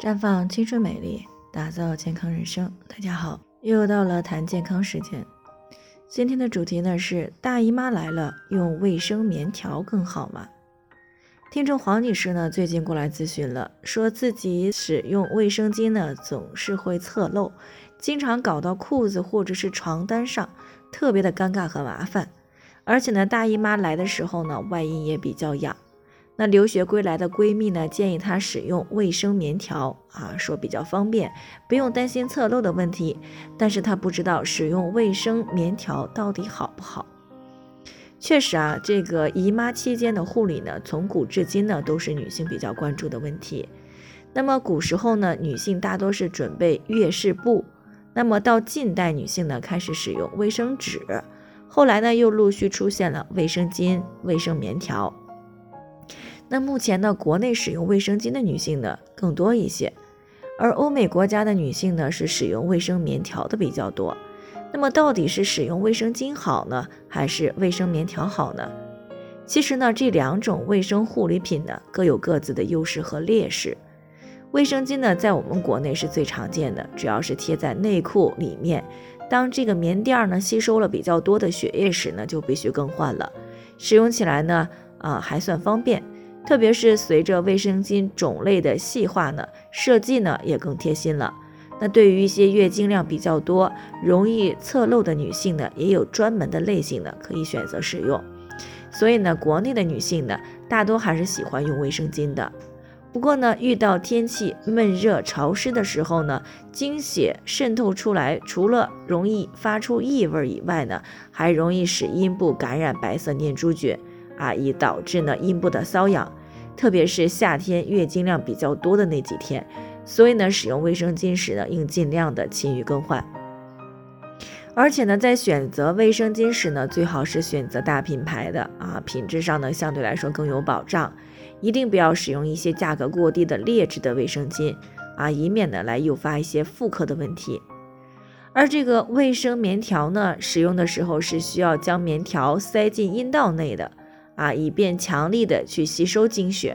绽放青春美丽，打造健康人生。大家好，又到了谈健康时间。今天的主题呢是大姨妈来了，用卫生棉条更好吗？听众黄女士呢最近过来咨询了，说自己使用卫生巾呢总是会侧漏，经常搞到裤子或者是床单上，特别的尴尬和麻烦。而且呢，大姨妈来的时候呢，外阴也比较痒。那留学归来的闺蜜呢，建议她使用卫生棉条啊，说比较方便，不用担心侧漏的问题。但是她不知道使用卫生棉条到底好不好。确实啊，这个姨妈期间的护理呢，从古至今呢，都是女性比较关注的问题。那么古时候呢，女性大多是准备月事布，那么到近代，女性呢开始使用卫生纸，后来呢又陆续出现了卫生巾、卫生棉条。那目前呢，国内使用卫生巾的女性呢更多一些，而欧美国家的女性呢是使用卫生棉条的比较多。那么到底是使用卫生巾好呢，还是卫生棉条好呢？其实呢，这两种卫生护理品呢各有各自的优势和劣势。卫生巾呢在我们国内是最常见的，主要是贴在内裤里面，当这个棉垫呢吸收了比较多的血液时呢，就必须更换了。使用起来呢，啊还算方便。特别是随着卫生巾种类的细化呢，设计呢也更贴心了。那对于一些月经量比较多、容易侧漏的女性呢，也有专门的类型呢可以选择使用。所以呢，国内的女性呢，大多还是喜欢用卫生巾的。不过呢，遇到天气闷热潮湿的时候呢，经血渗透出来，除了容易发出异味以外呢，还容易使阴部感染白色念珠菌。啊，以导致呢阴部的瘙痒，特别是夏天月经量比较多的那几天，所以呢，使用卫生巾时呢，应尽量的勤于更换。而且呢，在选择卫生巾时呢，最好是选择大品牌的啊，品质上呢相对来说更有保障。一定不要使用一些价格过低的劣质的卫生巾啊，以免呢来诱发一些妇科的问题。而这个卫生棉条呢，使用的时候是需要将棉条塞进阴道内的。啊，以便强力的去吸收经血。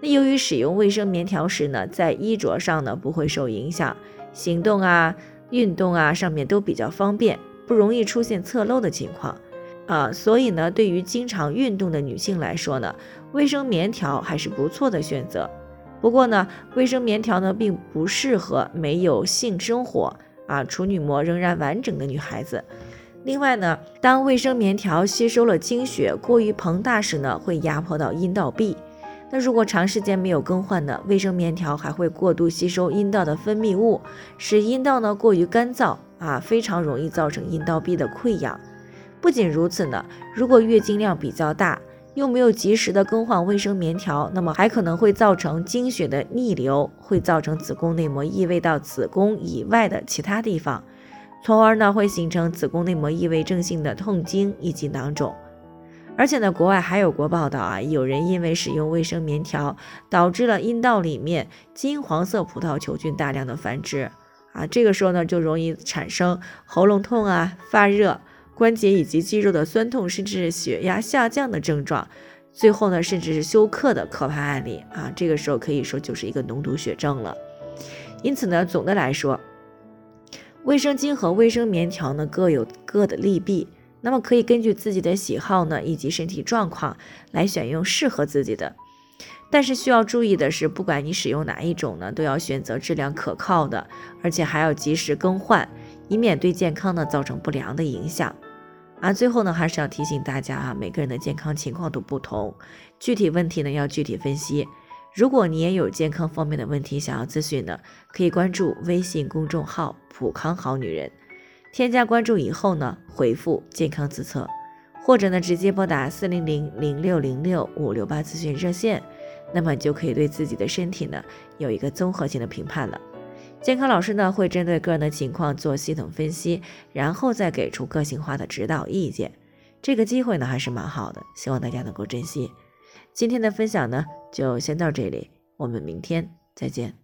那由于使用卫生棉条时呢，在衣着上呢不会受影响，行动啊、运动啊上面都比较方便，不容易出现侧漏的情况。啊，所以呢，对于经常运动的女性来说呢，卫生棉条还是不错的选择。不过呢，卫生棉条呢并不适合没有性生活啊、处女膜仍然完整的女孩子。另外呢，当卫生棉条吸收了经血过于膨大时呢，会压迫到阴道壁。那如果长时间没有更换呢，卫生棉条还会过度吸收阴道的分泌物，使阴道呢过于干燥啊，非常容易造成阴道壁的溃疡。不仅如此呢，如果月经量比较大，又没有及时的更换卫生棉条，那么还可能会造成经血的逆流，会造成子宫内膜异位到子宫以外的其他地方。从而呢，会形成子宫内膜异位症性的痛经以及囊肿，而且呢，国外还有过报道啊，有人因为使用卫生棉条，导致了阴道里面金黄色葡萄球菌大量的繁殖啊，这个时候呢，就容易产生喉咙痛啊、发热、关节以及肌肉的酸痛，甚至是血压下降的症状，最后呢，甚至是休克的可怕案例啊，这个时候可以说就是一个脓毒血症了。因此呢，总的来说。卫生巾和卫生棉条呢各有各的利弊，那么可以根据自己的喜好呢以及身体状况来选用适合自己的。但是需要注意的是，不管你使用哪一种呢，都要选择质量可靠的，而且还要及时更换，以免对健康呢造成不良的影响。啊，最后呢还是要提醒大家啊，每个人的健康情况都不同，具体问题呢要具体分析。如果你也有健康方面的问题想要咨询呢，可以关注微信公众号“普康好女人”，添加关注以后呢，回复“健康自测”，或者呢直接拨打四零零零六零六五六八咨询热线，那么就可以对自己的身体呢有一个综合性的评判了。健康老师呢会针对个人的情况做系统分析，然后再给出个性化的指导意见。这个机会呢还是蛮好的，希望大家能够珍惜。今天的分享呢，就先到这里，我们明天再见。